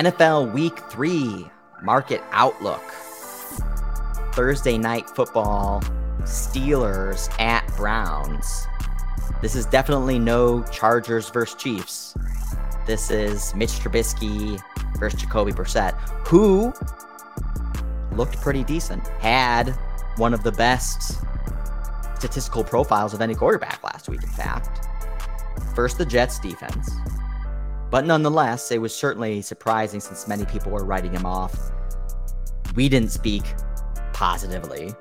NFL Week 3 Market Outlook. Thursday night football, Steelers at Browns. This is definitely no Chargers versus Chiefs. This is Mitch Trubisky versus Jacoby Brissett, who looked pretty decent, had one of the best statistical profiles of any quarterback last week, in fact. First, the Jets defense. But nonetheless, it was certainly surprising since many people were writing him off. We didn't speak positively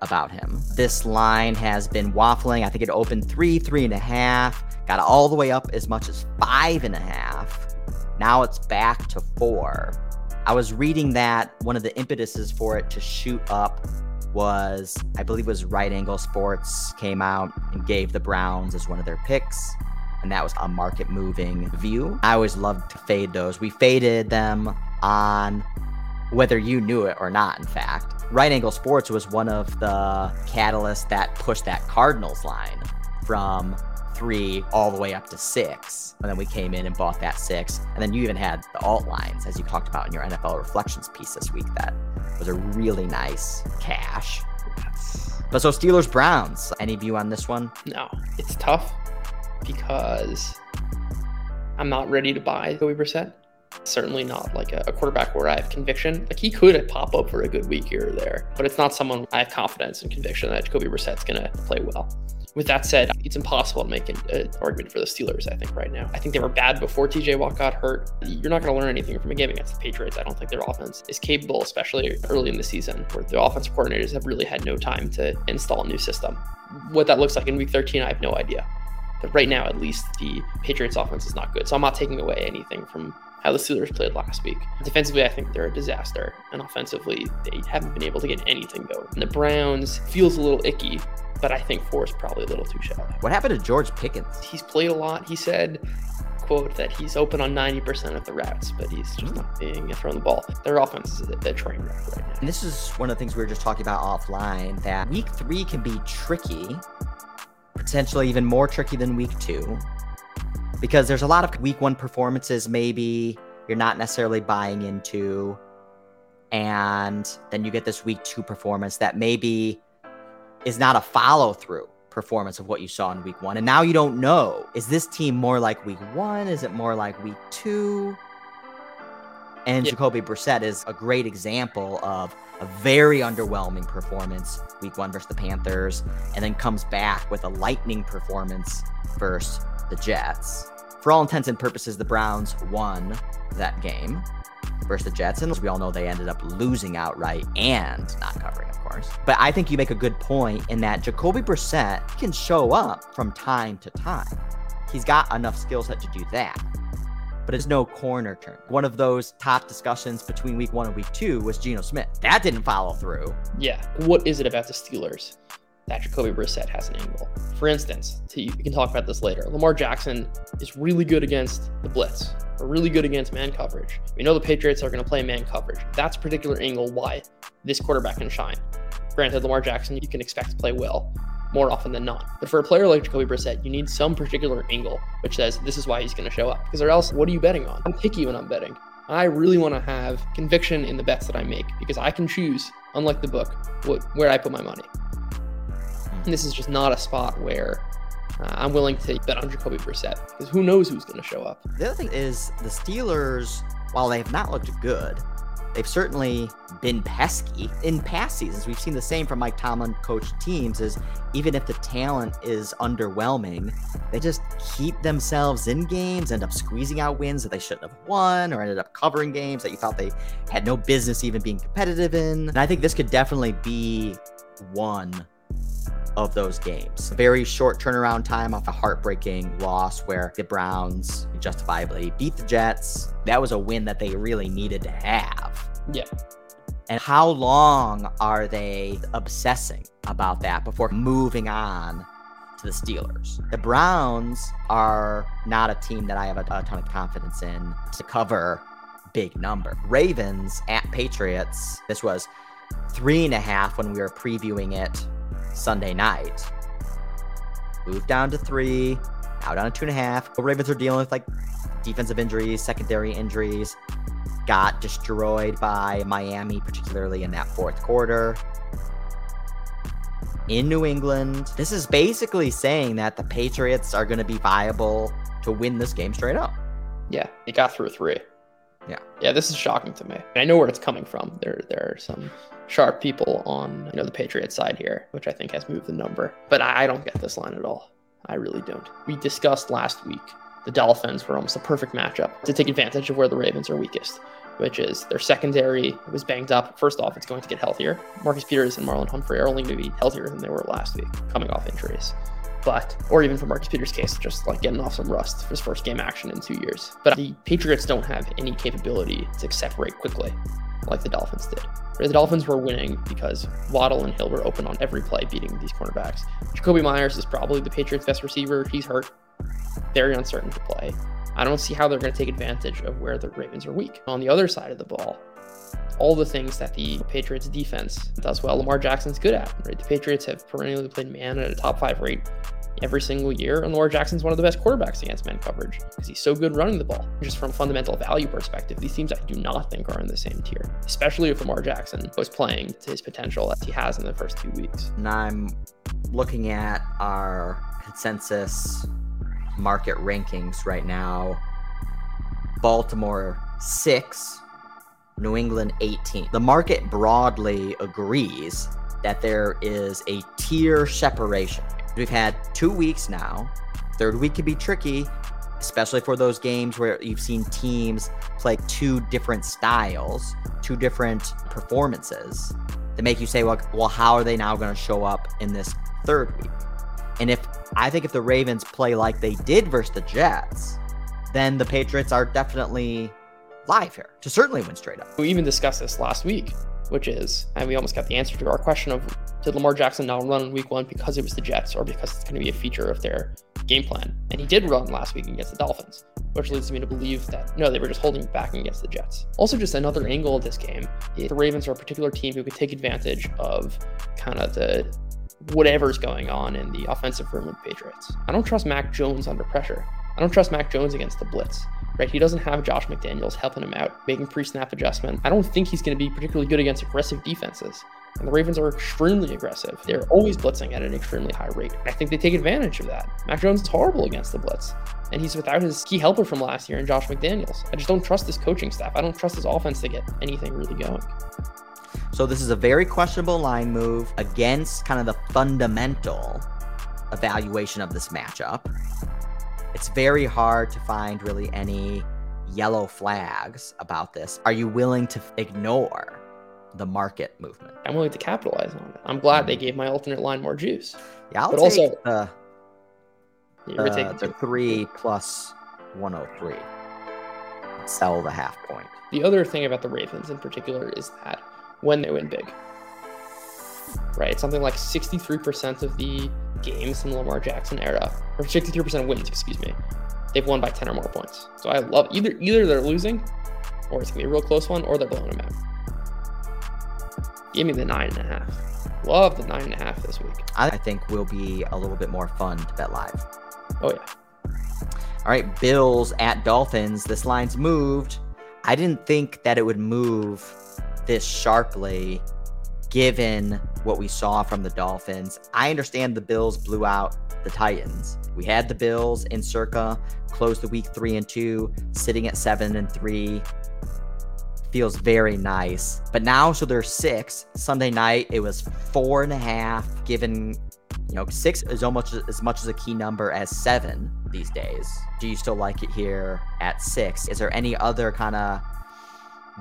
about him. This line has been waffling. I think it opened three, three and a half, got all the way up as much as five and a half. Now it's back to four. I was reading that one of the impetuses for it to shoot up was, I believe it was Right Angle Sports came out and gave the Browns as one of their picks. And that was a market moving view. I always loved to fade those. We faded them on whether you knew it or not, in fact. Right Angle Sports was one of the catalysts that pushed that Cardinals line from three all the way up to six. And then we came in and bought that six. And then you even had the alt lines, as you talked about in your NFL reflections piece this week, that was a really nice cash. But so Steelers Browns, any view on this one? No, it's tough because I'm not ready to buy Kobe Brissett certainly not like a, a, quarterback where I have conviction. Like he could pop up for a good week here or there, but it's not someone I have confidence and conviction that Jacoby Brissett's going to play well. With that said, it's impossible to make an, an, argument for the Steelers, I think, right now. I think they were bad before TJ Watt got hurt. You're not going to learn anything from a game against the Patriots. I don't think their offense is capable, especially early in the season, where the offensive coordinators have really had no time to install a new system. What that looks like in week 13, I have no idea. But right now, at least, the Patriots offense is not good. So I'm not taking away anything from how the Steelers played last week. Defensively, I think they're a disaster, and offensively, they haven't been able to get anything going. And the Browns feels a little icky, but I think four is probably a little too shallow. What happened to George Pickens? He's played a lot. He said, quote, that he's open on 90% of the routes, but he's just hmm. not being thrown the ball. Their offense is a, a train wreck right now. And this is one of the things we were just talking about offline, that week three can be tricky, potentially even more tricky than week two. Because there's a lot of week one performances maybe you're not necessarily buying into. And then you get this week two performance that maybe is not a follow through performance of what you saw in week one. And now you don't know is this team more like week one? Is it more like week two? And yeah. Jacoby Brissett is a great example of a very underwhelming performance week one versus the Panthers, and then comes back with a lightning performance versus the Jets for all intents and purposes, the Browns won that game versus the Jets. And as we all know, they ended up losing outright and not covering, of course. But I think you make a good point in that Jacoby Brissett can show up from time to time. He's got enough skill set to do that. But it's no corner turn. One of those top discussions between week one and week two was Geno Smith. That didn't follow through. Yeah. What is it about the Steelers that Jacoby Brissett has an angle. For instance, to, you can talk about this later. Lamar Jackson is really good against the blitz, or really good against man coverage. We know the Patriots are going to play man coverage. That's a particular angle why this quarterback can shine. Granted, Lamar Jackson, you can expect to play well more often than not. But for a player like Jacoby Brissett, you need some particular angle which says this is why he's going to show up. Because or else, what are you betting on? I'm picky when I'm betting. I really want to have conviction in the bets that I make because I can choose, unlike the book, what, where I put my money. And this is just not a spot where uh, I'm willing to bet on Jacoby Brissett because who knows who's going to show up. The other thing is the Steelers, while they have not looked good, they've certainly been pesky in past seasons. We've seen the same from Mike Tomlin coached teams is even if the talent is underwhelming, they just keep themselves in games, end up squeezing out wins that they shouldn't have won, or ended up covering games that you thought they had no business even being competitive in. And I think this could definitely be one of those games. Very short turnaround time off a heartbreaking loss where the Browns justifiably beat the Jets. That was a win that they really needed to have. Yeah. And how long are they obsessing about that before moving on to the Steelers? The Browns are not a team that I have a, a ton of confidence in to cover big number. Ravens at Patriots, this was three and a half when we were previewing it Sunday night. Moved down to three, now down to two and a half. The Ravens are dealing with like defensive injuries, secondary injuries. got destroyed by Miami, particularly in that fourth quarter. In New England, this is basically saying that the Patriots are going to be viable to win this game straight up. Yeah, they got through three. Yeah. Yeah, this is shocking to me. I know where it's coming from. There there are some sharp people on you know the Patriots side here, which I think has moved the number. But I don't get this line at all. I really don't. We discussed last week the Dolphins were almost a perfect matchup to take advantage of where the Ravens are weakest, which is their secondary was banged up. First off, it's going to get healthier. Marcus Peters and Marlon Humphrey are only going to be healthier than they were last week, coming off injuries. But, or even for Marcus Peters' case, just like getting off some rust for his first game action in two years. But the Patriots don't have any capability to separate quickly like the Dolphins did. The Dolphins were winning because Waddle and Hill were open on every play, beating these cornerbacks. Jakobi Myers is probably the Patriots' best receiver. He's hurt very uncertain to play. I don't see how they're going to take advantage of where the Ravens are weak. On the other side of the ball, all the things that the Patriots defense does well, Lamar Jackson's good at. Right? The Patriots have perennially played man at a top five rate every single year, and Lamar Jackson's one of the best quarterbacks against man coverage because he's so good running the ball. Just from a fundamental value perspective, these teams I do not think are in the same tier, especially if Lamar Jackson was playing to his potential as he has in the first two weeks. And I'm looking at our consensus market rankings right now. Baltimore 6, New England 18. The market broadly agrees that there is a tier separation. We've had two weeks now. Third week could be tricky, especially for those games where you've seen teams play two different styles, two different performances that make you say, well, well how are they now going to show up in this third week? And if I think if the Ravens play like they did versus the Jets, then the Patriots are definitely live here to certainly win straight up. We even discussed this last week, which is, and we almost got the answer to our question of did Lamar Jackson now run in week one because it was the Jets or because it's going to be a feature of their game plan? And he did run last week against the Dolphins, which leads me to believe that no, they were just holding back against the Jets. Also, just another angle of this game, the Ravens are a particular team who could take advantage of kind of the whatever's going on in the offensive room of the Patriots. I don't trust Mac Jones under pressure. I don't trust Mac Jones against the blitz. Right? He doesn't have Josh McDaniels helping him out, making pre-snap adjustments. I don't think he's going to be particularly good against aggressive defenses. And the Ravens are extremely aggressive. They're always blitzing at an extremely high rate. I think they take advantage of that. Mac Jones is horrible against the blitz. And he's without his key helper from last year in Josh McDaniels. I just don't trust this coaching staff. I don't trust his offense to get anything really going. So this is a very questionable line move against kind of the fundamental evaluation of this matchup. It's very hard to find really any yellow flags about this. Are you willing to ignore the market movement? I'm willing to capitalize on it. I'm glad they gave my alternate line more juice. Yeah, I'll But take also- the, take the, uh, the three plus 103. Sell the half point. The other thing about the Ravens in particular is that when they win big, right? Something like 63% of the games in the Lamar Jackson era, or 63% of wins, excuse me, they've won by 10 or more points. So I love either either they're losing, or it's gonna be a real close one, or they're blowing them out. Give me the nine and a half. Love the nine and a half this week. I I think will be a little bit more fun to bet live. Oh yeah. All right, Bills at Dolphins. This line's moved. I didn't think that it would move this sharply given what we saw from the Dolphins. I understand the Bills blew out the Titans. We had the Bills in circa, closed the week three and two, sitting at seven and three. Feels very nice. But now, so they're six. Sunday night, it was four and a half, given you know, six is almost as much as a key number as seven these days. Do you still like it here at six? Is there any other kind of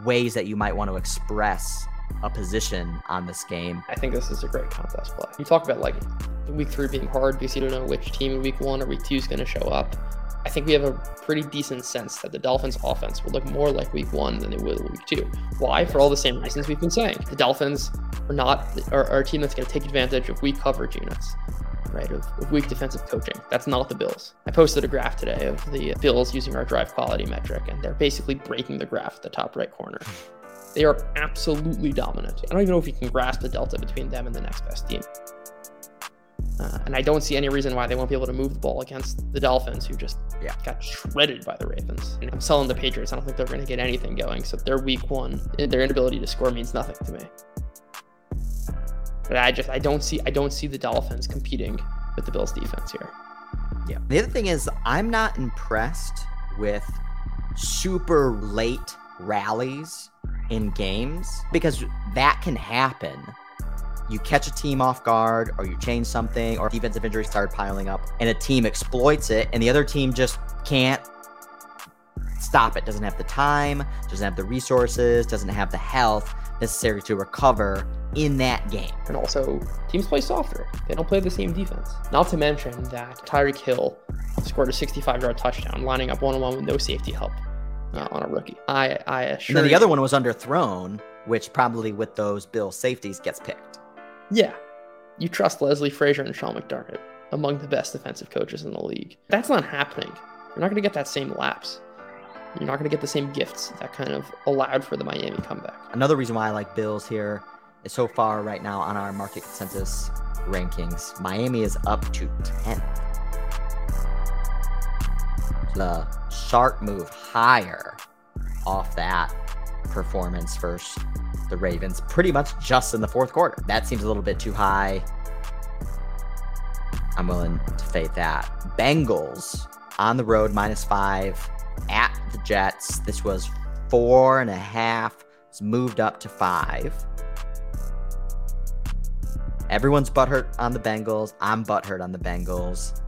ways that you might want to express a position on this game? I think this is a great contest play. You talk about like week three being hard because you don't know which team in week one or week two is going to show up. I think we have a pretty decent sense that the Dolphins' offense will look more like week one than it will week two. Why? For all the same reasons we've been saying. The Dolphins are not are, are a team that's going to take advantage of weak coverage units, right? Of, of weak defensive coaching. That's not the Bills. I posted a graph today of the Bills using our drive quality metric, and they're basically breaking the graph at the top right corner. They are absolutely dominant. I don't even know if you can grasp the delta between them and the next best team. Uh, and I don't see any reason why they won't be able to move the ball against the Dolphins, who just Yeah. got shredded by the Ravens. And I'm selling the Patriots. I don't think they're going to get anything going. So their week one, their inability to score means nothing to me. But I just I don't see I don't see the Dolphins competing with the Bills defense here. Yeah. The other thing is, I'm not impressed with super late rallies in games because that can happen. You catch a team off guard, or you change something, or defensive injuries start piling up, and a team exploits it, and the other team just can't stop it. Doesn't have the time, doesn't have the resources, doesn't have the health necessary to recover in that game. And also, teams play softer. They don't play the same defense. Not to mention that Tyreek Hill scored a 65 yard touchdown, lining up one on one with no safety help uh, on a rookie. I, I assure And then the you- other one was underthrown, which probably with those Bill safeties gets picked. Yeah. You trust Leslie Frazier and Sean McDermott, among the best defensive coaches in the league. That's not happening. You're not going to get that same lapse. You're not going to get the same gifts that kind of allowed for the Miami comeback. Another reason why I like Bills here is so far right now on our market consensus rankings, Miami is up to 10th. The sharp move higher off that performance versus the Ravens, pretty much just in the fourth quarter. That seems a little bit too high. I'm willing to fade that. Bengals on the road, minus five at the Jets. This was four and a half. It's moved up to five. Everyone's butthurt on the Bengals. I'm butthurt on the Bengals.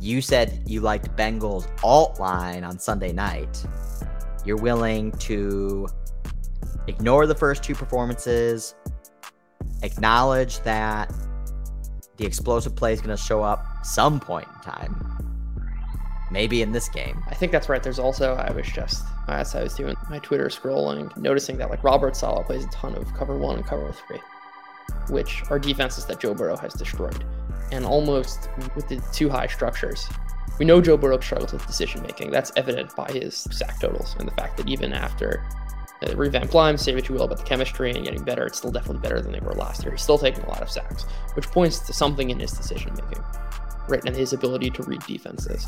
You said you liked Bengals alt line on Sunday night. You're willing to ignore the first two performances, acknowledge that the explosive play is going to show up some point in time. Maybe in this game. I think that's right. There's also, I was just, as I was doing my Twitter scrolling, noticing that like Robert Saleh plays a ton of cover one and cover three, which are defenses that Joe Burrow has destroyed. And almost with the two high structures, we know Joe Burrow struggles with decision making. That's evident by his sack totals and the fact that even after uh, revamped lime, say what you will about the chemistry and getting better, it's still definitely better than they were last year. He's still taking a lot of sacks, which points to something in his decision making, right? And his ability to read defenses.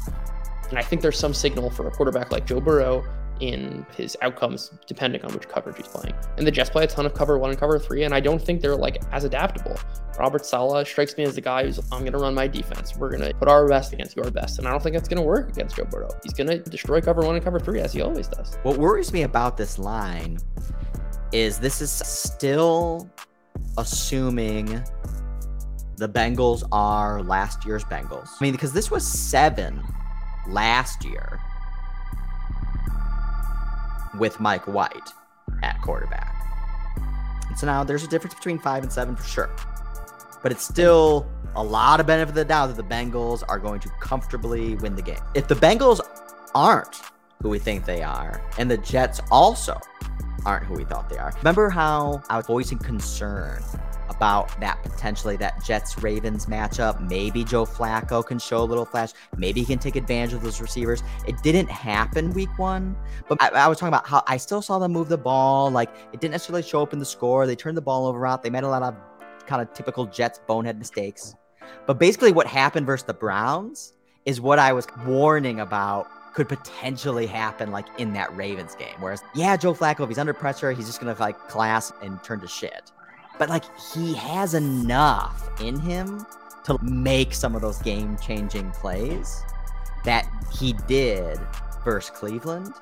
And I think there's some signal for a quarterback like Joe Burrow in his outcomes depending on which coverage he's playing. And the Jets play a ton of cover one and cover three, and I don't think they're like as adaptable. Robert Saleh strikes me as the guy who's I'm gonna run my defense. We're gonna put our best against your best. And I don't think that's gonna work against Joe Burrow. He's gonna destroy cover one and cover three as he always does. What worries me about this line is this is still assuming the Bengals are last year's Bengals. I mean, because this was seven last year with Mike White at quarterback. And so now there's a difference between five and seven for sure. But it's still a lot of benefit of the doubt that the Bengals are going to comfortably win the game. If the Bengals aren't who we think they are, and the Jets also aren't who we thought they are. Remember how I was voicing concern about that potentially that Jets Ravens matchup? Maybe Joe Flacco can show a little flash. Maybe he can take advantage of those receivers. It didn't happen week one, but I, I was talking about how I still saw them move the ball. Like it didn't necessarily show up in the score. They turned the ball over out. They made a lot of kind of typical Jets bonehead mistakes. But basically, what happened versus the Browns is what I was warning about could potentially happen like in that Ravens game. Whereas, yeah, Joe Flacco, if he's under pressure, he's just gonna like class and turn to shit. But like he has enough in him to make some of those game changing plays that he did versus Cleveland.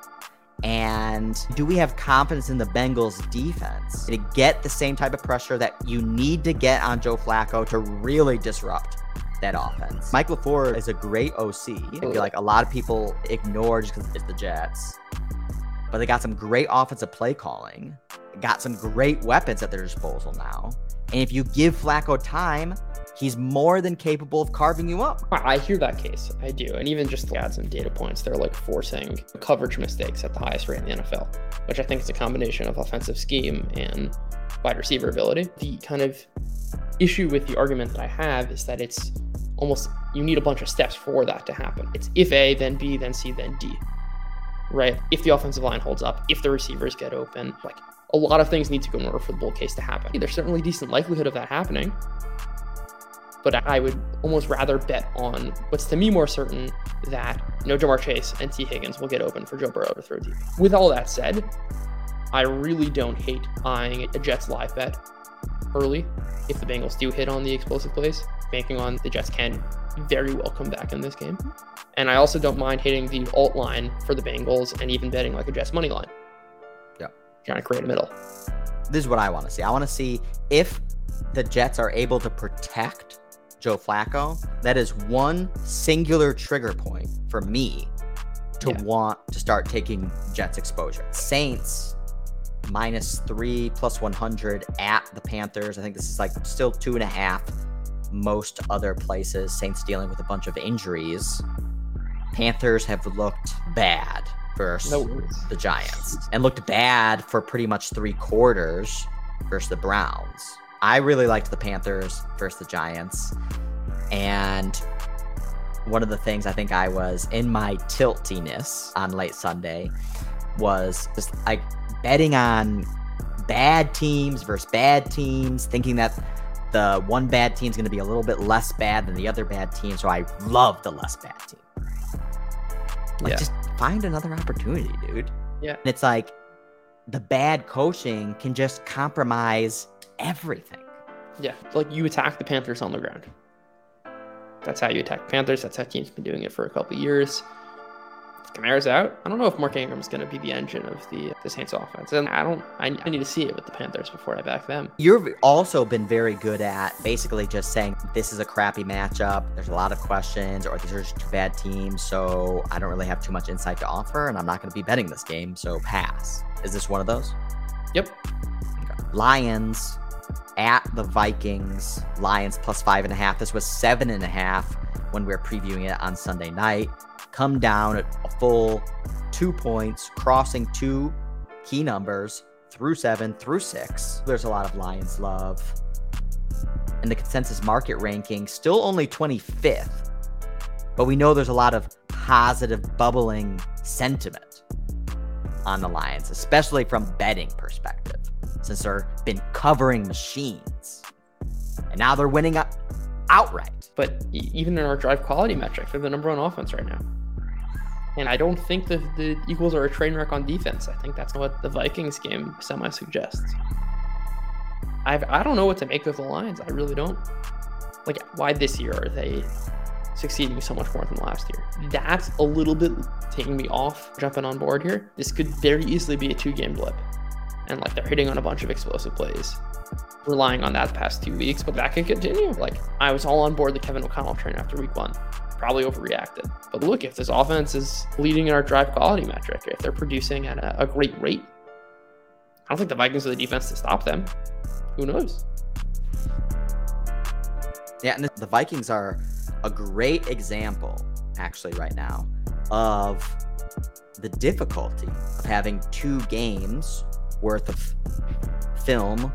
And do we have confidence in the Bengals defense to get the same type of pressure that you need to get on Joe Flacco to really disrupt that offense? Mike LaFleur is a great OC. I feel like a lot of people ignore just because it's the Jets. But they got some great offensive play calling, got some great weapons at their disposal now. And if you give Flacco time, he's more than capable of carving you up. I hear that case. I do. And even just to add some data points, they're like forcing coverage mistakes at the highest rate in the NFL, which I think is a combination of offensive scheme and wide receiver ability. The kind of issue with the argument that I have is that it's almost you need a bunch of steps for that to happen. It's if A, then B, then C, then D. Right? If the offensive line holds up, if the receivers get open, like a lot of things need to go in order for the bull case to happen. There's certainly decent likelihood of that happening. but I would almost rather bet on what's to me more certain that you know Ja'Marr Chase and Tee Higgins will get open for Joe Burrow to throw deep. With all that said, I really don't hate buying a Jets live bet early if the Bengals do hit on the explosive plays, banking on the Jets can very well come back in this game. And I also don't mind hitting the alt line for the Bengals and even betting like a Jets money line. Yeah. Trying to create a middle. This is what I want to see. I want to see if the Jets are able to protect Joe Flacco. That is one singular trigger point for me to yeah. want to start taking Jets exposure. Saints minus three plus 100 at the Panthers. I think this is like still two and a half. Most other places, Saints dealing with a bunch of injuries. Panthers have looked bad versus no the Giants and looked bad for pretty much three quarters versus the Browns. I really liked the Panthers versus the Giants. And one of the things I think I was in my tiltiness on late Sunday was just like betting on bad teams versus bad teams, thinking that the one bad team is going to be a little bit less bad than the other bad team. So I love the less bad team. Like, yeah. just find another opportunity, dude. Yeah. And it's like the bad coaching can just compromise everything. Yeah. Like you attack the Panthers on the ground. That's how you attack Panthers. That's how teams been doing it for a couple years. Kamara's out. I don't know if Mark Ingram's going to be the engine of the the Saints offense, and I don't. I, I need to see it with the Panthers before I back them. You've also been very good at basically just saying this is a crappy matchup. There's a lot of questions, or these are just two bad teams, so I don't really have too much insight to offer, and I'm not going to be betting this game, so pass. Is this one of those? Yep. Lions at the Vikings. Lions plus five and a half. This was seven and a half when we were previewing it on Sunday night come down at a full two points, crossing two key numbers through seven, through six. There's a lot of Lions love. And the consensus market ranking still only 25th, but we know there's a lot of positive bubbling sentiment on the Lions, especially from betting perspective, since they've been covering machines. And now they're winning up outright. But even in our drive quality metric, they're the number one offense right now. And I don't think the, the Eagles are a train wreck on defense. I think that's what the Vikings game semi suggests. I've, I don't know what to make of the Lions. I really don't. Like, why this year are they succeeding so much more than last year? That's a little bit taking me off jumping on board here. This could very easily be a two game blip. And like they're hitting on a bunch of explosive plays, relying on that the past two weeks, but that can continue. Like, I was all on board the Kevin O'Connell train after week one probably overreacted. But look, if this offense is leading in our drive quality metric, if they're producing at a, a great rate, I don't think the Vikings are the defense to stop them. Who knows? Yeah, and the Vikings are a great example, actually, right now, of the difficulty of having two games worth of film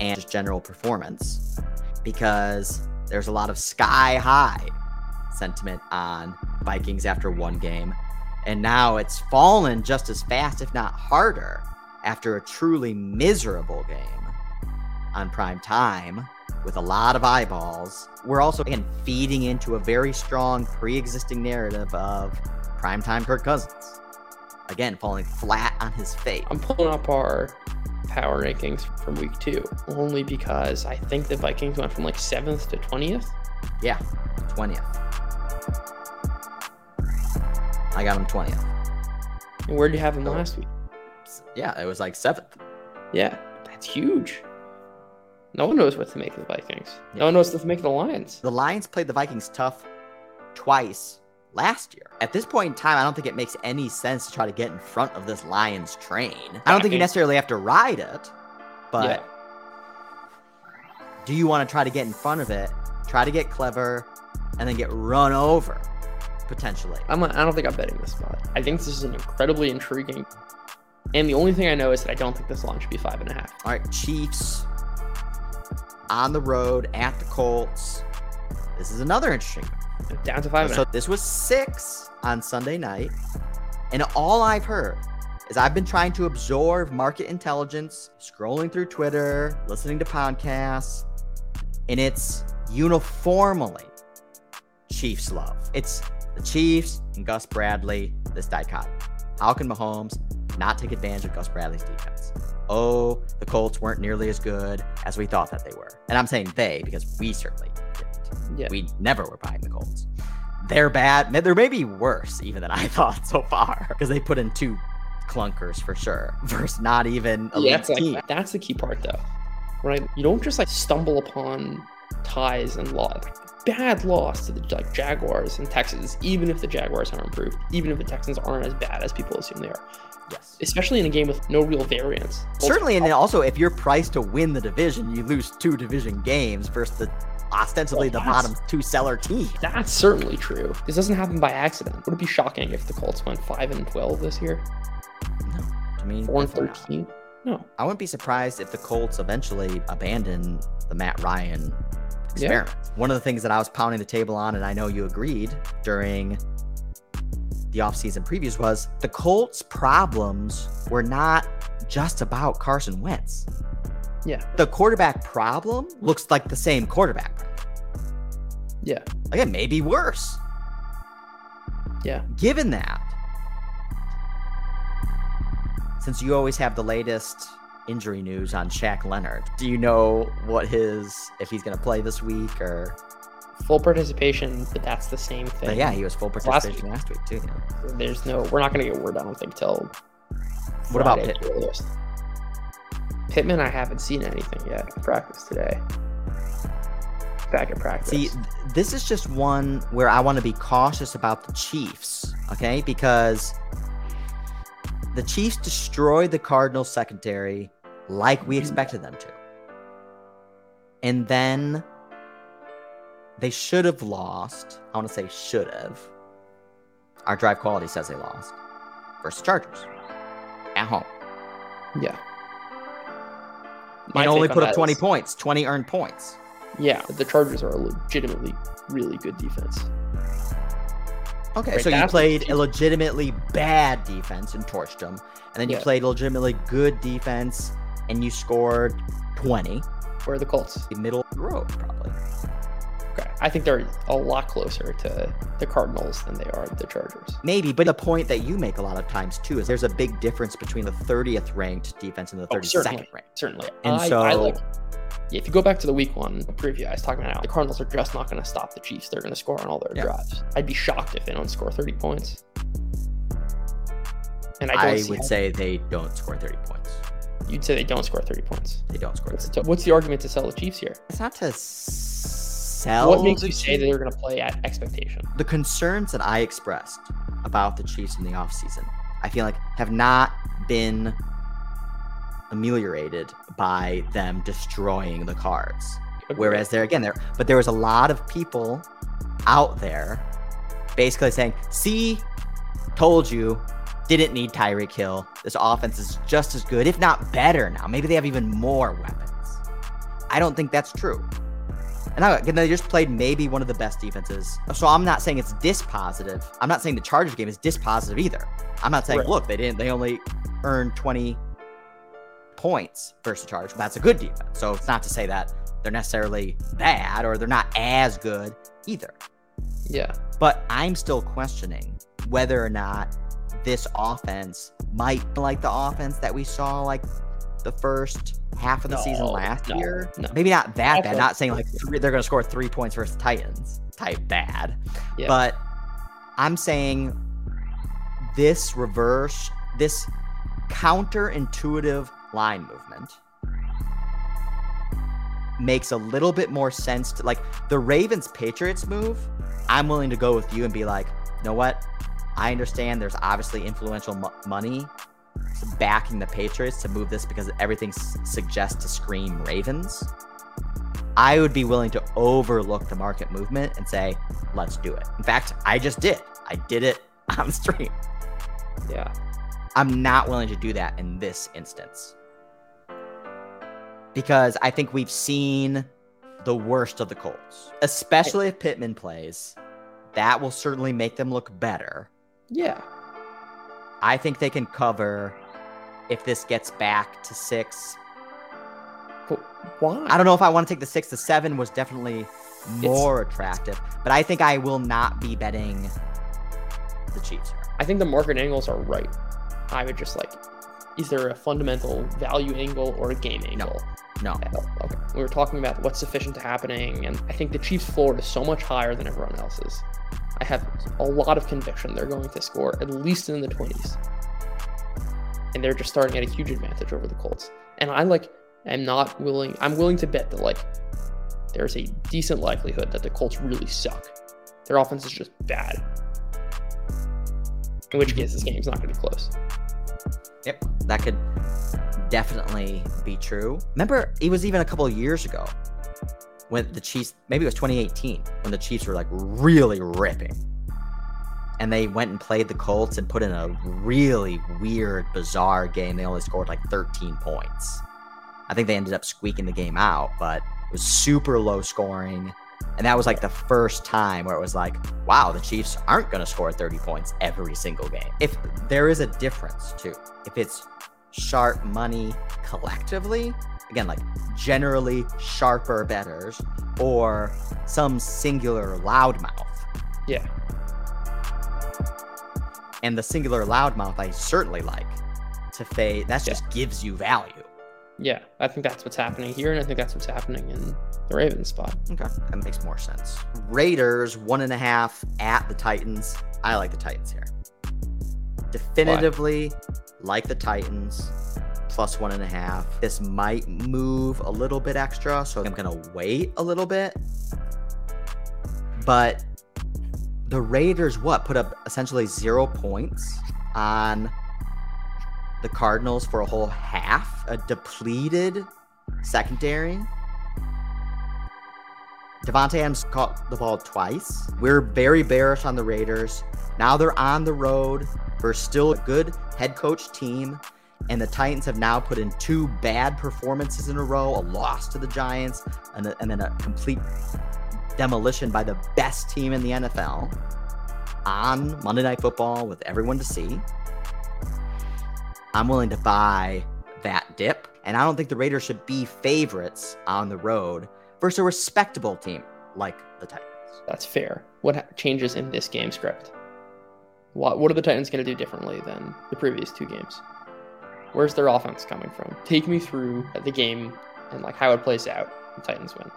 and just general performance because there's a lot of sky high sentiment on Vikings after one game. And now it's fallen just as fast, if not harder, after a truly miserable game on prime time with a lot of eyeballs. We're also, again, feeding into a very strong pre existing narrative of primetime Kirk Cousins. Again, falling flat on his face. I'm pulling up our power rankings from week two only because I think the Vikings went from like seventh to 20th. Yeah, 20th. I got him 20th. And where did you have him so, last week? Yeah, it was like seventh. Yeah, that's huge. No one knows what to make of the Vikings. No one knows what to make of the Lions. The Lions played the Vikings tough twice last year. At this point in time, I don't think it makes any sense to try to get in front of this Lions train. I don't think you necessarily have to ride it, but yeah. do you want to try to get in front of it, try to get clever, and then get run over? potentially. I'm I don't think I'm betting this spot. I think this is an incredibly intriguing. And the only thing I know is that I don't think this line should be five and a half. All right, Chiefs on the road at the Colts. This is another interesting. Down to five. So this was six on Sunday night, and all I've heard is I've been trying to absorb market intelligence, scrolling through Twitter, listening to podcasts, and it's uniformly Chiefs love. It's the Chiefs and Gus Bradley, this dichotomy. How can Mahomes not take advantage of Gus Bradley's defense? Oh, the Colts weren't nearly as good as we thought that they were. And I'm saying they because we certainly didn't. Yeah. We never were buying the Colts. They're bad. They're maybe worse even than I thought so far because they put in two clunkers for sure versus not even a yeah, that's, like, team. that's the key part though. Right? You don't just like stumble upon ties and loss. Bad loss to the like Jaguars and Texans, even if the Jaguars aren't improved, even if the Texans aren't as bad as people assume they are. Yes. Especially in a game with no real variance. Certainly, and then also if you're priced to win the division, you lose two division games versus the ostensibly the Well, that's- bottom two seller team. That's certainly true. This doesn't happen by accident. Would it be shocking if the Colts went five and twelve this year? No, I mean, four and thirteen? No. I wouldn't be surprised if the Colts eventually abandon the Matt Ryan experiment. One of the things that I was pounding the table on, and I know you agreed during the offseason previews, was the Colts' problems were not just about Carson Wentz. Yeah. The quarterback problem looks like the same quarterback. Yeah. Like it may be worse. Yeah. Given that, since you always have the latest injury news on Shaq Leonard, do you know what his if he's going to play this week or? Full participation, but that's the same thing. But yeah, he was full Last participation last week too. yeah. There's no we're not gonna get word, I don't think, till What about Friday at Pitt? the earliest. Pittman, I haven't seen anything yet. Practice today. Back at practice. See, this is just one where I want to be cautious about the Chiefs, okay? Because the Chiefs destroyed the Cardinals secondary like we expected them to. And then they should have lost. I want to say should have. Our drive quality says they lost versus Chargers at home. yeah. My and only on put up 20 is- points, 20 earned points. Yeah, the Chargers are a legitimately really good defense. Okay, Right, so you played a legitimately bad defense and torched them, and then you Yeah. played a legitimately good defense and you scored 20. Where are the Colts? The Middle road, probably. Okay. I think they're a lot closer to the Cardinals than they are the Chargers. Maybe, but the point that you make a lot of times too is there's a big difference between the 30th ranked defense and the Oh, 32nd certainly. ranked. Certainly. And I, so- I like yeah, if you go back to the week one preview I was talking about, the Cardinals are just not going to stop the Chiefs. They're going to score on all their Yeah. drives. I'd be shocked if they don't score 30 points. And I, I would say they don't score 30 points. You'd say they don't score 30 points. They don't score. What's 30. the, what's the argument to sell the Chiefs here? It's not to sell. what makes the you say that they're going to play at expectation? the concerns that I expressed about the Chiefs in the offseason, I feel like have not been ameliorated by them destroying the cards. Agreed. Whereas there again there but there was a lot of people out there basically saying, see, told you, didn't need Tyreek Hill. This offense is just as good, if not better now. Maybe they have even more weapons. I don't think that's true. And I, again, they just played maybe one of the best defenses. So I'm not saying it's dispositive. I'm not saying the Chargers game is dispositive either. I'm not saying, Right. look, they didn't, they only earned 20 points versus the Chargers. That's a good defense. So it's not to say that they're necessarily bad or they're not as good either. Yeah. But I'm still questioning whether or not this offense might be like the offense that we saw like the first half of the season last no, year. no. Maybe not that bad. Not saying like three, they're going to score three points versus Titans type bad. Yeah. But I'm saying this reverse, this counterintuitive line movement makes a little bit more sense to like the Ravens Patriots move. I'm willing to go with you and be like, you know what? I understand there's obviously influential mo- money backing the Patriots to move this because everything s- suggests to scream Ravens. I would be willing to overlook the market movement and say, let's do it. In fact, I just did. I did it on stream. yeah. I'm not willing to do that in this instance. Because I think we've seen the worst of the Colts, especially if Pittman plays. That will certainly make them look better. Yeah. I think they can cover if this gets back to six. But why? I don't know if I want to take the six to seven was definitely more attractive. But I think I will not be betting the Chiefs. I think the market angles are right. I would just like, is there a fundamental value angle or a game angle? No. No. Okay. We were talking about what's sufficient to happening, and I think the Chiefs' floor is so much higher than everyone else's. I have a lot of conviction they're going to score at least in the 20s. And they're just starting at a huge advantage over the Colts. And I like am not willing I'm willing to bet that like there's a decent likelihood that the Colts really suck. Their offense is just bad. In which case this game's not gonna be close. Yep. That could definitely be true. Remember, it was even a couple years ago when the Chiefs, maybe it was 2018, when the Chiefs were like really ripping. And they went and played the Colts and put in a really weird, bizarre game. They only scored like 13 points. I think they ended up squeaking the game out, but it was super low scoring. And that was like the first time where it was like, wow, the Chiefs aren't going to score 30 points every single game. If there is a difference too, if it's sharp money collectively, again, like generally sharper betters or some singular loudmouth. Yeah. And the singular loudmouth I certainly like to fade. That just gives you value. Yeah, I think that's what's happening here, and I think that's what's happening in the Ravens spot. Okay, that makes more sense. Raiders one and a half at the Titans. I like the Titans here. Definitively Why? like the Titans plus one and a half. This might move a little bit extra, so I'm going to wait a little bit. But the Raiders, what, put up essentially zero points on the Cardinals for a whole half? A depleted secondary? Davante Adams caught the ball twice. We're very bearish on the Raiders. Now they're on the road for still a good head coach team and the Titans have now put in two bad performances in a row a loss to the Giants, and, a, and then a complete demolition by the best team in the NFL on Monday Night Football with everyone to see. I'm willing to buy that dip, and I don't think the Raiders should be favorites on the road versus a respectable team like the Titans. That's fair. What changes in this game script? What, what are the Titans going to do differently than the previous two games? Where's their offense coming from? Take me through the game and like how it plays out. The Titans win.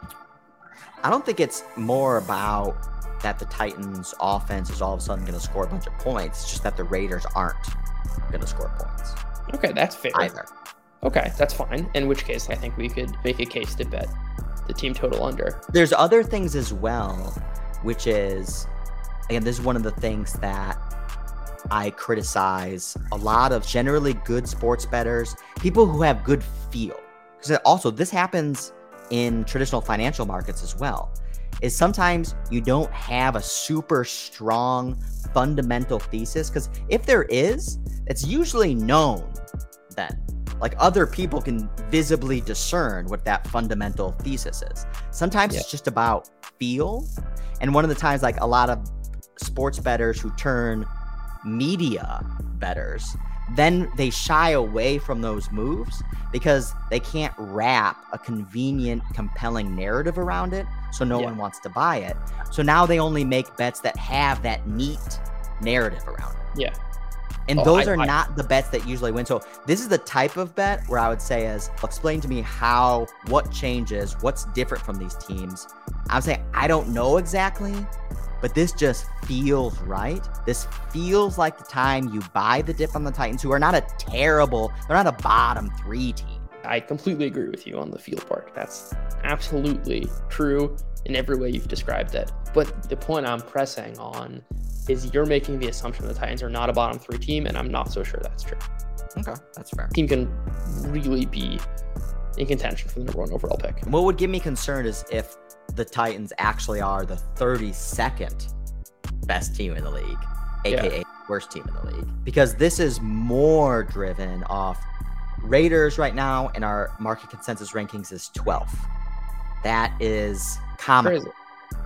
I don't think it's more about that the Titans offense is all of a sudden going to score a bunch of points. It's just that the Raiders aren't going to score points. Okay, that's fair. Either. Okay, that's fine. In which case, I think we could make a case to bet the team total under. There's other things as well, which is, again, this is one of the things that I criticize a lot of generally good sports bettors, people who have good feel. Because also, this happens in traditional financial markets as well. Is sometimes you don't have a super strong fundamental thesis. Because if there is, it's usually known then. Like other people can visibly discern what that fundamental thesis is. Sometimes yeah. it's just about feel. And one of the times, like a lot of sports bettors who turn media betters, then they shy away from those moves because they can't wrap a convenient, compelling narrative around it. So no yeah. one wants to buy it. So now they only make bets that have that neat narrative around it. Yeah. And oh, those I, are I, not the bets that usually win. So this is the type of bet where I would say is explain to me how, what changes, what's different from these teams. I would say I don't know exactly, but this just feels right. This feels like the time you buy the dip on the Titans, who are not a terrible, they're not a bottom three team. I completely agree with you on the field part. That's absolutely true in every way you've described it. But the point I'm pressing on is you're making the assumption the Titans are not a bottom three team, and I'm not so sure that's true. Okay, that's fair. Team can really be in contention for the number one overall pick. What would give me concern is if the Titans actually are the 32nd best team in the league, aka yeah. worst team in the league, because this is more driven off Raiders right now and our market consensus rankings is 12th. That is common. Crazy.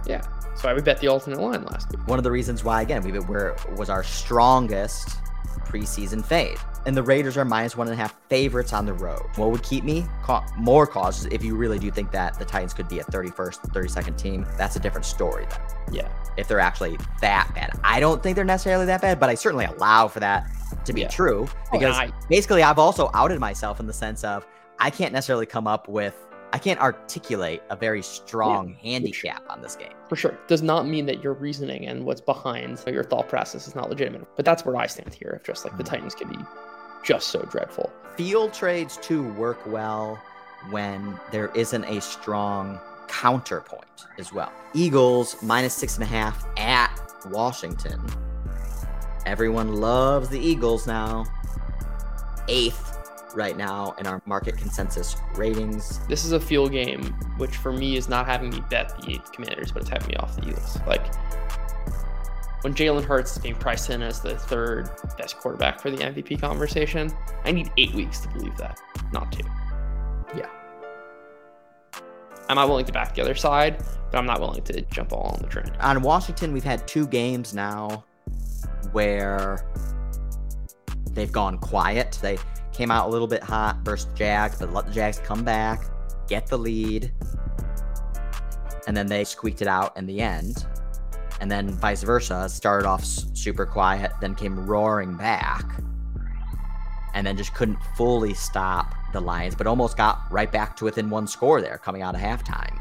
Yeah. So I would bet the alternate line last week. One of the reasons why, again, we were was our strongest preseason fade. And the Raiders are minus one and a half favorites on the road. What would keep me? Ca- more causes if you really do think that the Titans could be a 31st, 32nd team. That's a different story then. Yeah. If they're actually that bad. I don't think they're necessarily that bad, but I certainly allow for that to be Yeah. true Oh, because and I- basically I've also outed myself in the sense of I can't necessarily come up with I can't articulate a very strong handicap on this game. for sure does not mean that your reasoning and what's behind your thought process is not legitimate. But that's where I stand here. If just like the Mhm. Titans can be just so dreadful. Field trades too work well when there isn't a strong counterpoint as well. Eagles minus six and a half at Washington. Everyone loves the Eagles now. Eighth right now in our market consensus ratings. This is a field game, which for me is not having me bet the Commanders, but it's having me off the Eagles. Like when Jalen Hurts is being priced in as the third best quarterback for the MVP conversation, I need eight weeks to believe that, not two. Yeah. I'm not willing to back the other side, but I'm not willing to jump all on the trend. On Washington, we've had two games now where they've gone quiet. They came out a little bit hot versus Jags, but let the Jags come back, get the lead, and then they squeaked it out in the end. And then vice versa, started off super quiet, then came roaring back, and then just couldn't fully stop the Lions, but almost got right back to within one score there coming out of halftime.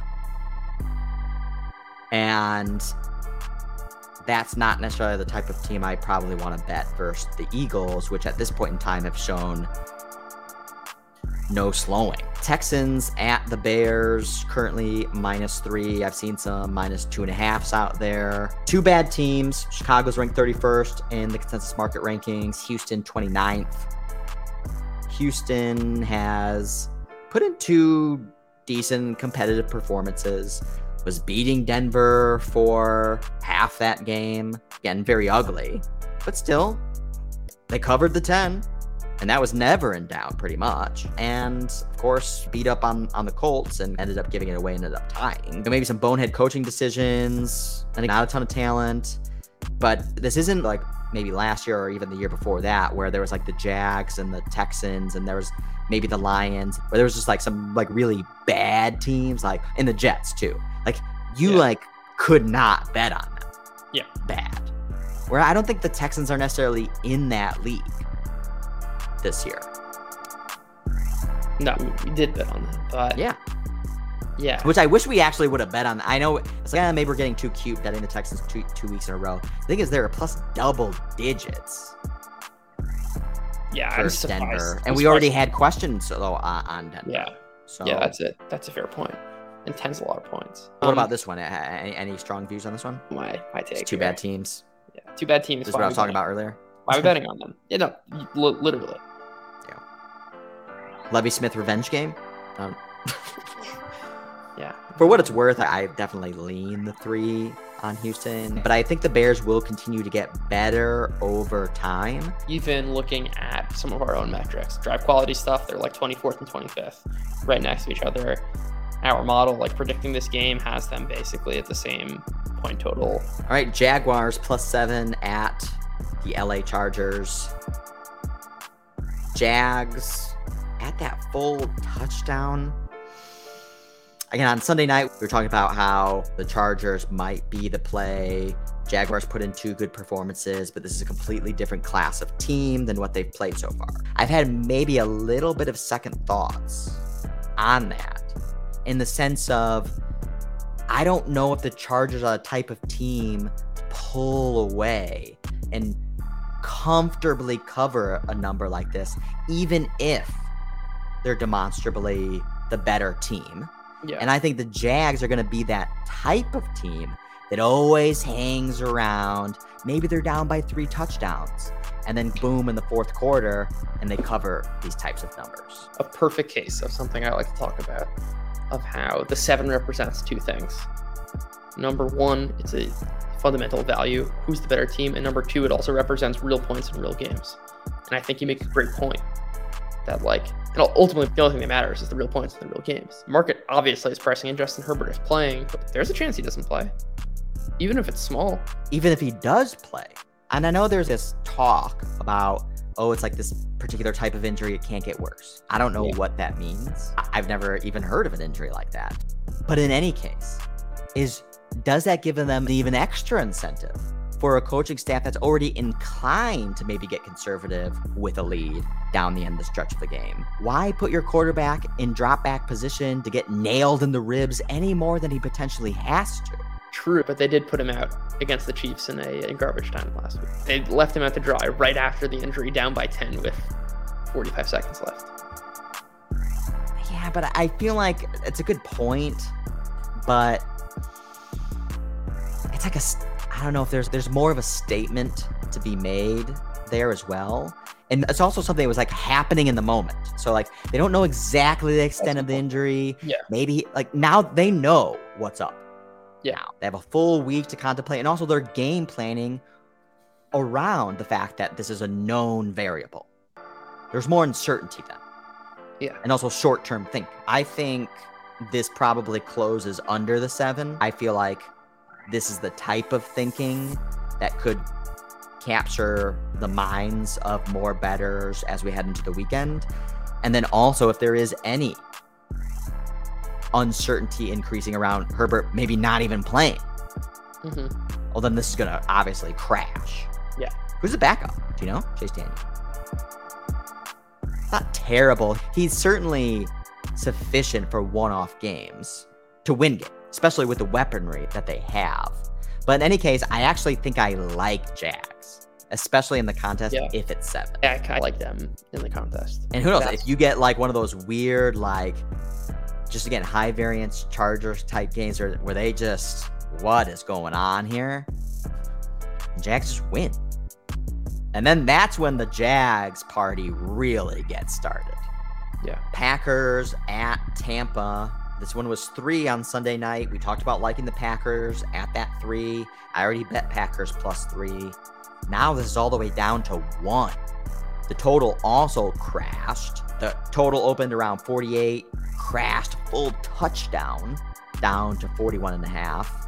And that's not necessarily the type of team I probably want to bet versus the Eagles, which at this point in time have shown no slowing. Texans at the Bears, currently minus three. I've seen some minus two and a halfs out there. Two bad teams. Chicago's ranked 31st in the consensus market rankings, Houston 29th. Houston has put in two decent competitive performances was beating Denver for half that game. Again, very ugly, but still, they covered the 10, and that was never in doubt, pretty much. And of course, beat up on on the Colts and ended up giving it away, ended up tying. Maybe some bonehead coaching decisions, and not a ton of talent. But this isn't like maybe last year or even the year before that, where there was like the Jags and the Texans, and there was maybe the Lions, where there was just like some like really bad teams, like in the Jets too. Like you Yeah. like could not bet on them. Yeah. Bad. Where I don't think the Texans are necessarily in that league this year. No, we did bet on that, but Yeah. yeah, Which I wish we actually would have bet on. I know it's like yeah, maybe we're getting too cute betting the Texans two, two weeks in a row. The thing is they're plus double digits yeah, versus. Denver. And we already had questions though on, Denver. Yeah, So yeah, that's it. That's a fair point. And ten's a lot of points. what Um, about this one? Any, any strong views on this one? my my take? It's two bad teams. Yeah, two bad teams. This is what I was talking about earlier. Why are we betting on them? Yeah, no, li- literally. Lovie Smith revenge game. Um, Yeah. for what it's worth, I, I definitely lean the three on Houston, but I think the Bears will continue to get better over time. Even looking at some of our own metrics, drive quality stuff, they're like 24th and 25th, right next to each other. Our model, like predicting this game, has them basically at the same point total. All right, Jaguars plus seven at the LA Chargers. Jags at that full touchdown. Again, on Sunday night, we were talking about how the Chargers might be the play. Jaguars put in two good performances, but this is a completely different class of team than what they've played so far. I've had maybe a little bit of second thoughts on that in the sense of I don't know if the Chargers are the type of team to pull away and comfortably cover a number like this, even if they're demonstrably the better team. Yeah. And I think the Jags are going to be that type of team that always hangs around. Maybe they're down by three touchdowns and then boom in the fourth quarter and they cover these types of numbers. a perfect case of something I like to talk about of how the seven represents two things. Number one, it's a fundamental value who's the better team, and number two, it also represents real points in real games. And I think you make a great point that, like, and ultimately, the only thing that matters is the real points in the real games. The market obviously is pressing in Justin Herbert is playing, but there's a chance he doesn't play, even if it's small. Even if he does play, And I know there's this talk about, oh, it's like this particular type of injury, it can't get worse. I don't know Yeah. what that means. I've never even heard of an injury like that. But in any case, is does that give them an even extra incentive for a coaching staff that's already inclined to maybe get conservative with a lead down the end of the stretch of the game? Why put your quarterback in drop back position to get nailed in the ribs any more than he potentially has to? True, but they did put him out against the Chiefs in a in garbage time last week. They left him out to dry right after the injury, down by 10 with 45 seconds left. Yeah, but I feel like it's a good point, but it's like a I don't know if there's there's more of a statement to be made there as well. And it's also something that was like happening in the moment. So like they don't know exactly the extent of the injury. Yeah. Maybe like now they know what's up. Yeah. Now they have a full week to contemplate and also they're game planning around the fact that this is a known variable. There's more uncertainty then Yeah. and also short term think. I think this probably closes under the seven. I feel like this is the type of thinking that could capture the minds of more bettors as we head into the weekend. And then also, if there is any uncertainty increasing around Herbert, maybe not even playing, hmm well, then this is going to obviously crash. Yeah. Who's the backup? Do you know? Chase Daniel. Not terrible. He's certainly sufficient for one off games to win games, especially with the weaponry that they have. But in any case, I actually think I like Jags, especially in the contest Yeah. if it's seven. Yeah, I kind of like them in the contest. And who knows, That's- if you get like one of those weird, like, just again, high variance Chargers type games where, where they just, what is going on here? Jags just win. And then that's when the Jags party really gets started. Yeah. Packers at Tampa. This one was three on Sunday night. We talked about liking the Packers at that three. I already bet Packers plus three. Now this is all the way down to one. The total also crashed. The total opened around 48, crashed full touchdown down to 41 and a half.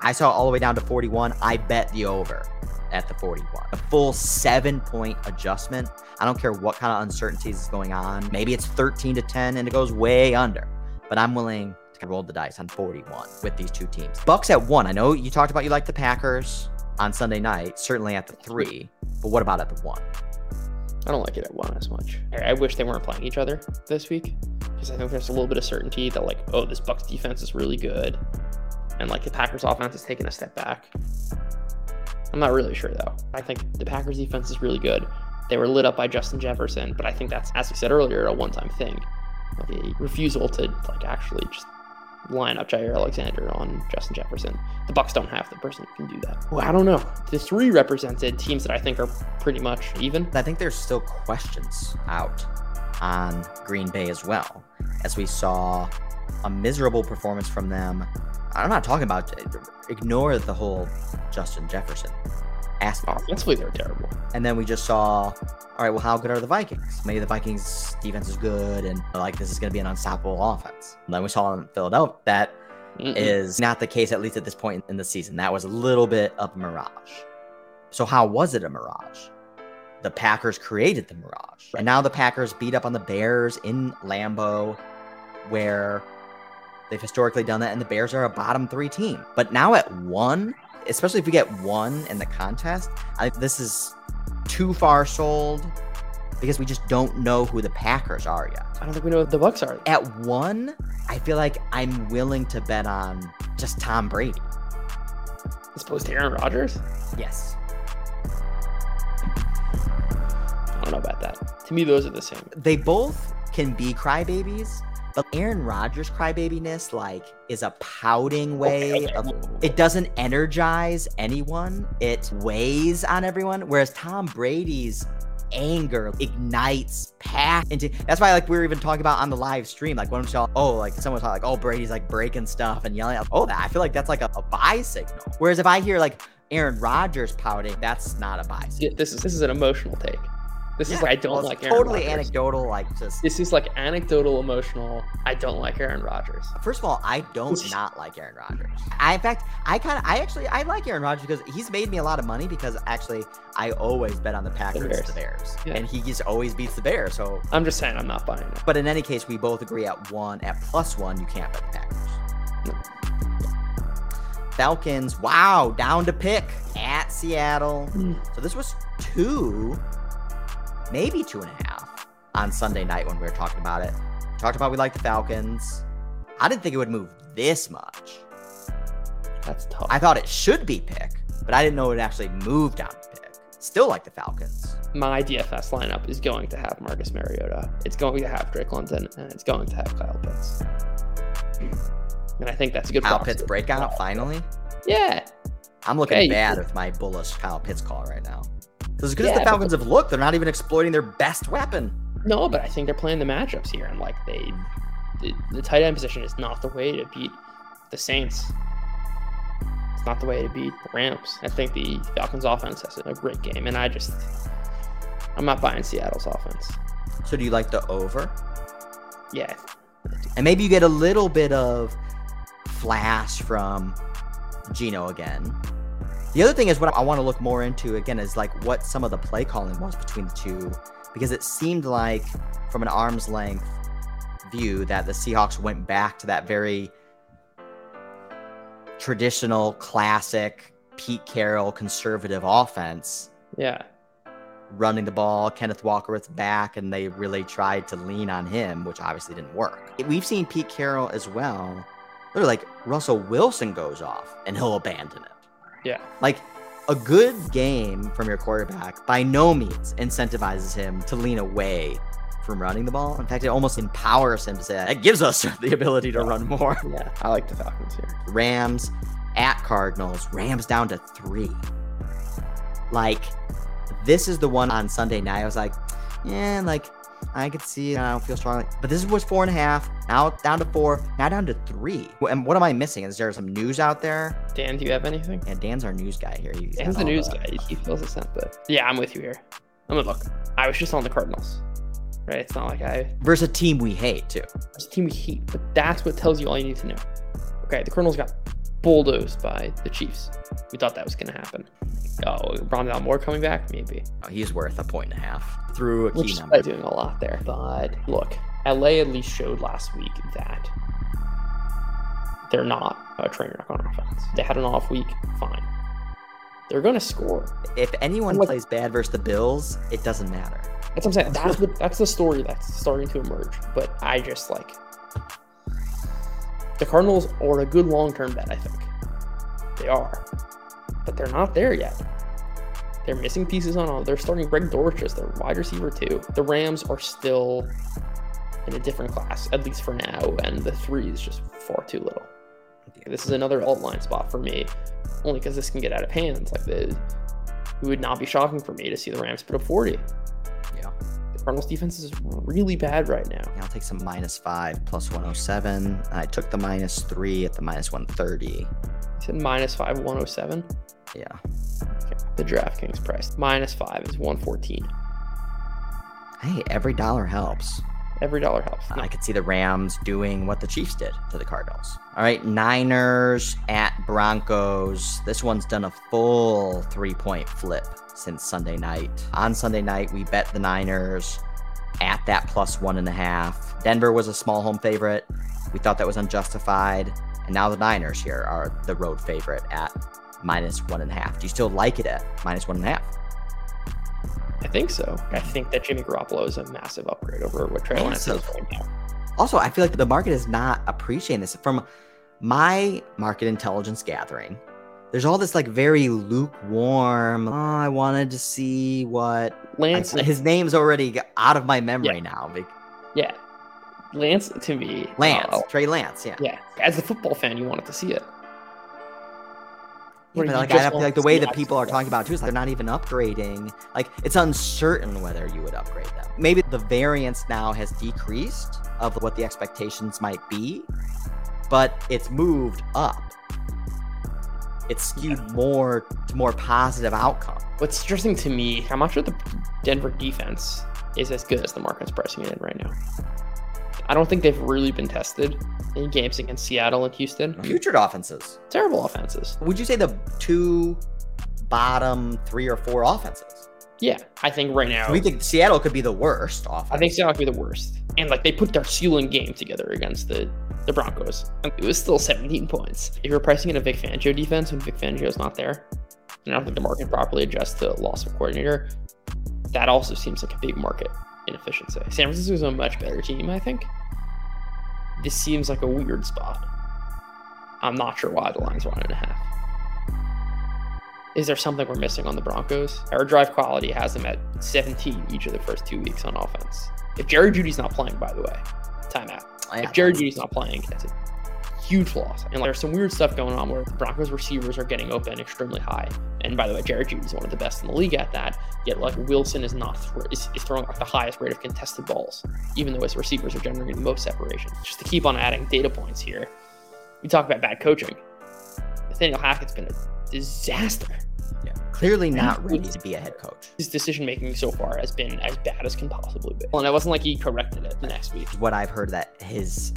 I saw all the way down to 41. I bet the over at the 41. A full seven point adjustment. I don't care what kind of uncertainties is going on. Maybe it's 13 to 10 and it goes way under, but I'm willing to roll the dice on 41 with these two teams. Bucks at one. I know you talked about you like the Packers on Sunday night, certainly at the three, but what about at the one? I don't like it at one as much. I wish they weren't playing each other this week because I think there's a little bit of certainty that like, oh, this Bucks defense is really good, and like the Packers offense is taking a step back. I'm not really sure though. I think the Packers defense is really good. They were lit up by Justin Jefferson, but I think that's, as we said earlier, a one-time thing. The refusal to like actually just line up Jaire Alexander on Justin Jefferson. The Bucks don't have the person who can do that. Well, I don't know. The three represented teams that I think are pretty much even. I think there's still questions out on Green Bay as well, as we saw a miserable performance from them. I'm not talking about ignore the whole Justin Jefferson aspect. Offensively, they're terrible. And then we just saw, all right, well, how good are the Vikings? Maybe the Vikings defense is good and like this is going to be an unstoppable offense. And then we saw in Philadelphia that Mm-mm. is not the case, at least at this point in the season. That was a little bit of a mirage. So, how was it a mirage? The Packers created the mirage. And now the Packers beat up on the Bears in Lambeau, where they've historically done that, and the Bears are a bottom three team. But now at one, especially if we get one in the contest, I, this is too far sold because we just don't know who the Packers are yet. I don't think we know what the Bucks are. At one, I feel like I'm willing to bet on just Tom Brady. As opposed to Aaron Rodgers. Yes. I don't know about that. To me, those are the same. They both can be crybabies, but Aaron Rodgers' crybabiness, like, is a pouting oh, way Okay, okay. of it doesn't energize anyone. It weighs on everyone. Whereas Tom Brady's anger ignites past into that's why like we were even talking about on the live stream like when we saw oh like someone was like oh Brady's like breaking stuff and yelling out oh that I feel like that's like a, a buy signal whereas if I hear like Aaron Rodgers pouting that's not a buy signal This is this is an emotional take. This Yeah, is like I don't well, like Aaron totally Rodgers. anecdotal. Like just This is like anecdotal, emotional. I don't like Aaron Rodgers. first of all, I don't not like Aaron Rodgers. I, in fact, I kind of, I actually, I like Aaron Rodgers because he's made me a lot of money because actually, I always bet on the Packers, the Bears. Bears, Yeah. and he just always beats the Bears. So, I'm just saying I'm not buying it. but in any case, we both agree at one, at plus one, you can't bet the Packers. Falcons, wow, down to pick at Seattle. Mm. So this was two, maybe two and a half on Sunday night when we were talking about it. Talked about we like the Falcons. I didn't think it would move this much. That's tough. I thought it should be pick, but I didn't know it actually moved down to pick. Still like the Falcons. My DFS lineup is going to have Marcus Mariota. It's going to have Drake London, and it's going to have Kyle Pitts. And I think that's a good. Kyle proxy. Pitts breakout finally. Yeah, I'm looking Hey. bad with my bullish Kyle Pitts call right now. As good as Yeah, the but Falcons have looked, they're not even exploiting their best weapon. no, but I think they're playing the matchups here, and like they, the, the tight end position is not the way to beat the Saints. It's not the way to beat the Rams. I think the Falcons offense has a great game, and I just, I'm not buying Seattle's offense. So do you like the over? Yeah, And maybe you get a little bit of flash from Geno again. The other thing is what I want to look more into again is like what some of the play calling was between the two, because it seemed like from an arm's length view that the Seahawks went back to that very traditional, classic Pete Carroll conservative offense yeah. running the ball. Kenneth Walker was back, and they really tried to lean on him, which obviously didn't work. We've seen Pete Carroll as well. They're like Russell Wilson goes off, and he'll abandon it. Yeah. Like a good game from your quarterback by no means incentivizes him to lean away from running the ball. In fact, it almost empowers him to say that. it gives us the ability to run more. Yeah, I like the Falcons here. Rams at Cardinals. Rams down to three. Like, this is the one on Sunday night. I was like, yeah, like, I could see it. I don't feel strongly. But this was four and a half. Now down to four. Now down to three. And what am I missing? Is there some news out there? Dan, do you have anything? And Dan's our news guy here. He's Dan's the news guy. He feels the scent, but yeah, I'm with you here. I'm gonna look. I was just on the Cardinals, right? It's not like I Versus a team we hate, too. it's a team we hate, but that's what tells you all you need to know. Okay, the Cardinals got bulldozed by the Chiefs. We thought that was gonna happen. Oh, Rondale Moore coming back? Maybe. Oh, he's worth a point and a half through a Which key number. doing a lot there. But look, LA at least showed last week that they're not a train wreck on offense. They had an off week, fine. They're going to score. If anyone Like- plays bad versus the Bills, it doesn't matter. That's what I'm saying. That's the, that's the story that's starting to emerge. But I just like the Cardinals are a good long term bet. I think they are, but they're not there yet. They're missing pieces on all. They're starting Greg Dortch as their wide receiver too. The Rams are still in a different class, at least for now, and the three is just far too little. This is another alt line spot for me, only because this can get out of hands. Like the, it would not be shocking for me to see the Rams put up 40. Yeah. Cardinals defense is really bad right now. I'll take some minus five plus 107. I took the minus three at the minus 130. You said minus five, 107. Yeah. Okay. The DraftKings price minus five is 114. Hey, every dollar helps. Every dollar helps. I could see the Rams doing what the Chiefs did to the Cardinals. All right, Niners at Broncos. This one's done a full three point flip since Sunday night. On Sunday night, we bet the Niners at that plus one and a half. Denver was a small home favorite. We thought that was unjustified. And now the Niners here are the road favorite at minus one and a half. Do you still like it at minus one and a half? I think so. I think that Jimmy Garoppolo is a massive upgrade over what Trey Lance is right now. Also, I feel like the market is not appreciating this. From my market intelligence gathering, there's all this like very lukewarm. Oh, I wanted to see what Lance, like, his name's already out of my memory Yeah. now. Yeah, Lance to me, Lance, uh, Trey Lance, yeah. yeah. As a football fan, you wanted to see it. Yeah, but like I feel like the way that people are talking about it too is like they're not even upgrading. Like it's uncertain whether you would upgrade them. Maybe the variance now has decreased of what the expectations might be, but it's moved up. it's skewed more to more positive outcome. What's interesting to me, I'm not sure the Denver defense is as good as the market's pricing it in right now. I don't think they've really been tested in games against Seattle and Houston. Putrid offenses. Terrible offenses. Would you say the two bottom three or four offenses? Yeah, I think right now. We think Seattle could be the worst offense. I think Seattle could be the worst. And like they put their ceiling game together against the the Broncos. It was still 17 points. If you're pricing in a Vic Fangio defense when Vic Fangio's not there, and I don't think the market properly adjusts to loss of coordinator, that also seems like a big market inefficiency. San Francisco's a much better team, I think. This seems like a weird spot. I'm not sure why the line's one and a half. Is there something we're missing on the Broncos? Our drive quality has them at 17 each of the first two weeks on offense. If Jerry Jeudy's not playing, by the way, timeout. If Jerry Jeudy's not playing, that's a huge loss. And like, there's some weird stuff going on where the Broncos receivers are getting open extremely high. And by the way, Jerry Jeudy's one of the best in the league at that. Yet like Wilson is not th- is, is throwing like the highest rate of contested balls, even though his receivers are generating the most separation. Just to keep on adding data points here, we talk about bad coaching. Nathaniel Hackett's been a disaster. Yeah. Clearly not ready to be a head coach. His decision making so far has been as bad as can possibly be. And it wasn't like he corrected it the next week. What I've heard that his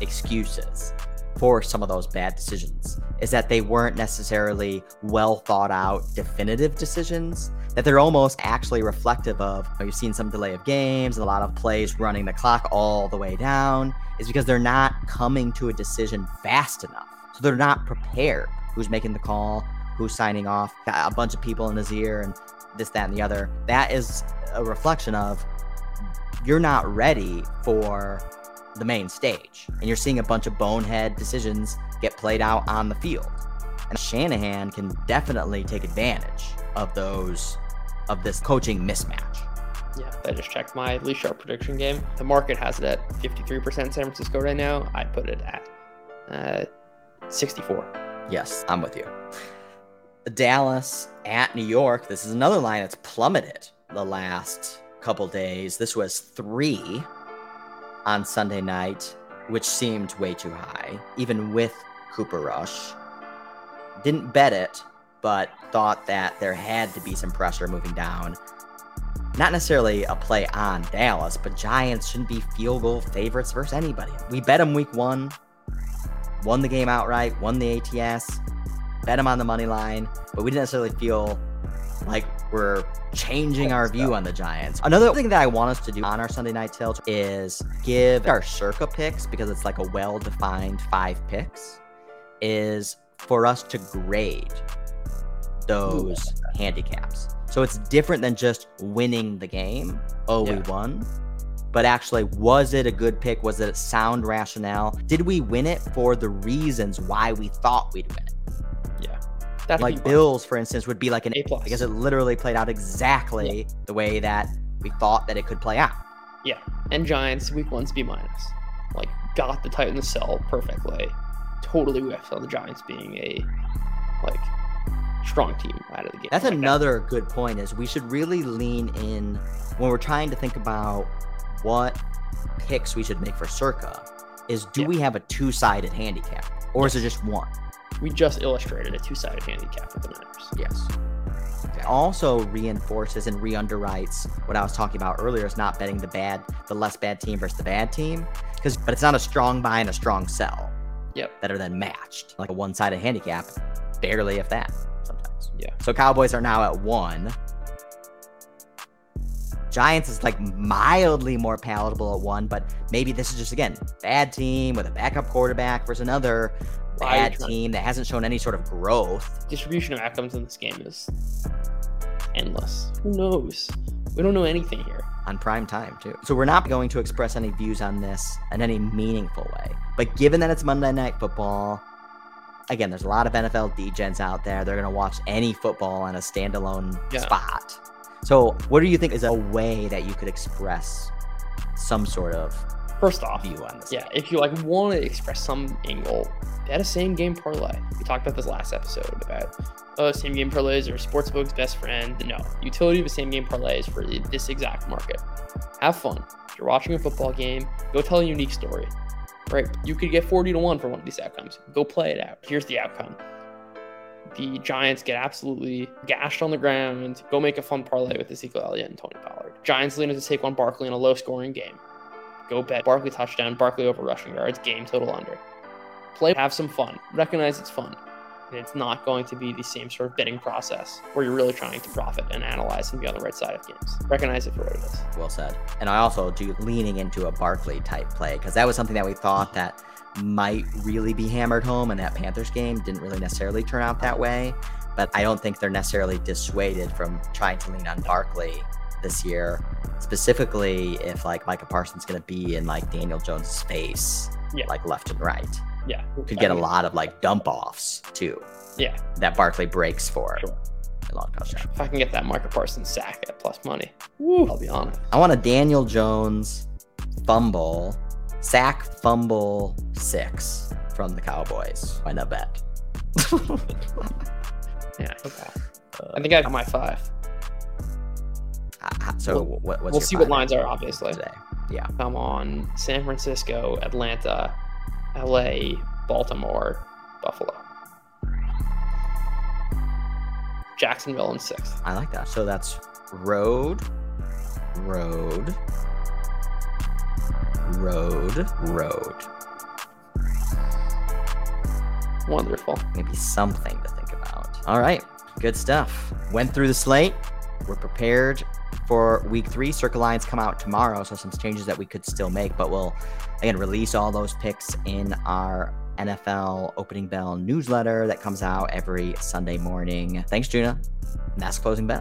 excuses for some of those bad decisions is that they weren't necessarily well thought out definitive decisions that they're almost actually reflective of you know, you've seen some delay of games a lot of plays running the clock all the way down is because they're not coming to a decision fast enough. So they're not prepared. Who's making the call? Who's signing off? Got a bunch of people in his ear and this that and the other. That is a reflection of you're not ready for the main stage. And you're seeing a bunch of bonehead decisions get played out on the field. And Shanahan can definitely take advantage of those of this coaching mismatch. Yeah, I just checked my least sharp prediction game. The market has it at 53% San Francisco right now. I'd put it at uh, 64. Yes, I'm with you. Dallas at New York. This is another line that's plummeted the last couple days. This was three on Sunday night, which seemed way too high, even with Cooper Rush. Didn't bet it, but thought that there had to be some pressure moving down. Not necessarily a play on Dallas, but Giants shouldn't be field goal favorites versus anybody. We bet them week one, won the game outright, won the ATS, bet them on the money line, but we didn't necessarily feel like we're changing our view on the Giants. Another thing that I want us to do on our Sunday night tilt is give our circa picks because it's like a well-defined five picks is for us to grade those handicaps. So it's different than just winning the game. Oh, yeah. we won. But actually, was it a good pick? Was it a sound rationale? Did we win it for the reasons why we thought we'd win it? That'd like Bills, for instance, would be like an A plus because it literally played out exactly yeah. the way that we thought that it could play out. Yeah, and Giants week one's B minus, like got the Titans sell perfectly, totally whiffed on the Giants being a like strong team out of the game. That's like another that. good point. Is we should really lean in when we're trying to think about what picks we should make for Circa. Is do yeah. we have a two sided handicap or is it just one? We just illustrated a two-sided handicap for the Niners. Yes. It also reinforces and re-underwrites what I was talking about earlier is not betting the bad, the less bad team versus the bad team. Because but it's not a strong buy and a strong sell. Yep. That are then matched. Like a one-sided handicap, barely if that sometimes. Yeah. So Cowboys are now at one. Giants is like mildly more palatable at one, but maybe this is just again bad team with a backup quarterback versus another bad team that hasn't shown any sort of growth. Distribution of outcomes in this game is endless. Who knows? We don't know anything here. On prime time, too. So we're not going to express any views on this in any meaningful way. But given that it's Monday Night Football, again, there's a lot of NFL degens out there. They're going to watch any football on a standalone yeah. spot. So, what do you think is a way that you could express some sort of First off, view on this? Yeah, if you like want to express some angle, bet a same game parlay. We talked about this last episode about oh, same game parlays are sportsbook's best friend. No, utility of a same game parlay is for this exact market. Have fun. If you're watching a football game, go tell a unique story. Right? You could get 40 to 1 for one of these outcomes. Go play it out. Here's the outcome. the Giants get absolutely gashed on the ground, go make a fun parlay with Ezekiel Elliott and Tony Pollard. Giants lean into Saquon Barkley in a low scoring game. Go bet Barkley touchdown, Barkley over rushing yards, game total under. Play, have some fun. Recognize it's fun. And it's not going to be the same sort of betting process where you're really trying to profit and analyze and be on the right side of games. Recognize it for what it is. Well said. And I also do leaning into a Barkley type play because that was something that we thought that might really be hammered home in that Panthers game. Didn't really necessarily turn out that way. But I don't think they're necessarily dissuaded from trying to lean on Barkley this year, specifically if like Micah Parsons going to be in like Daniel Jones' space, Yeah. like left and right. Yeah. Could get I a mean, lot of like dump offs too Yeah. that Barkley breaks for Sure. long touchdown. If I can get that Micah Parsons sack at plus money, woo, I'll be on it. I want a Daniel Jones fumble, sack fumble six from the Cowboys. Why not bet? Yeah. Okay. I think I have my five. Uh, so what, what's we'll your see what lines are, obviously. today? Yeah. I'm on San Francisco, Atlanta, LA, Baltimore, Buffalo. Jacksonville in sixth. I like that. So that's road, road, road, road. Wonderful. Maybe something to think about. All right. Good stuff. Went through the slate. We're prepared for week three. Circa lines come out tomorrow, so some changes that we could still make, but we'll again release all those picks in our NFL opening bell newsletter that comes out every Sunday morning. Thanks, Juna. And that's closing bell.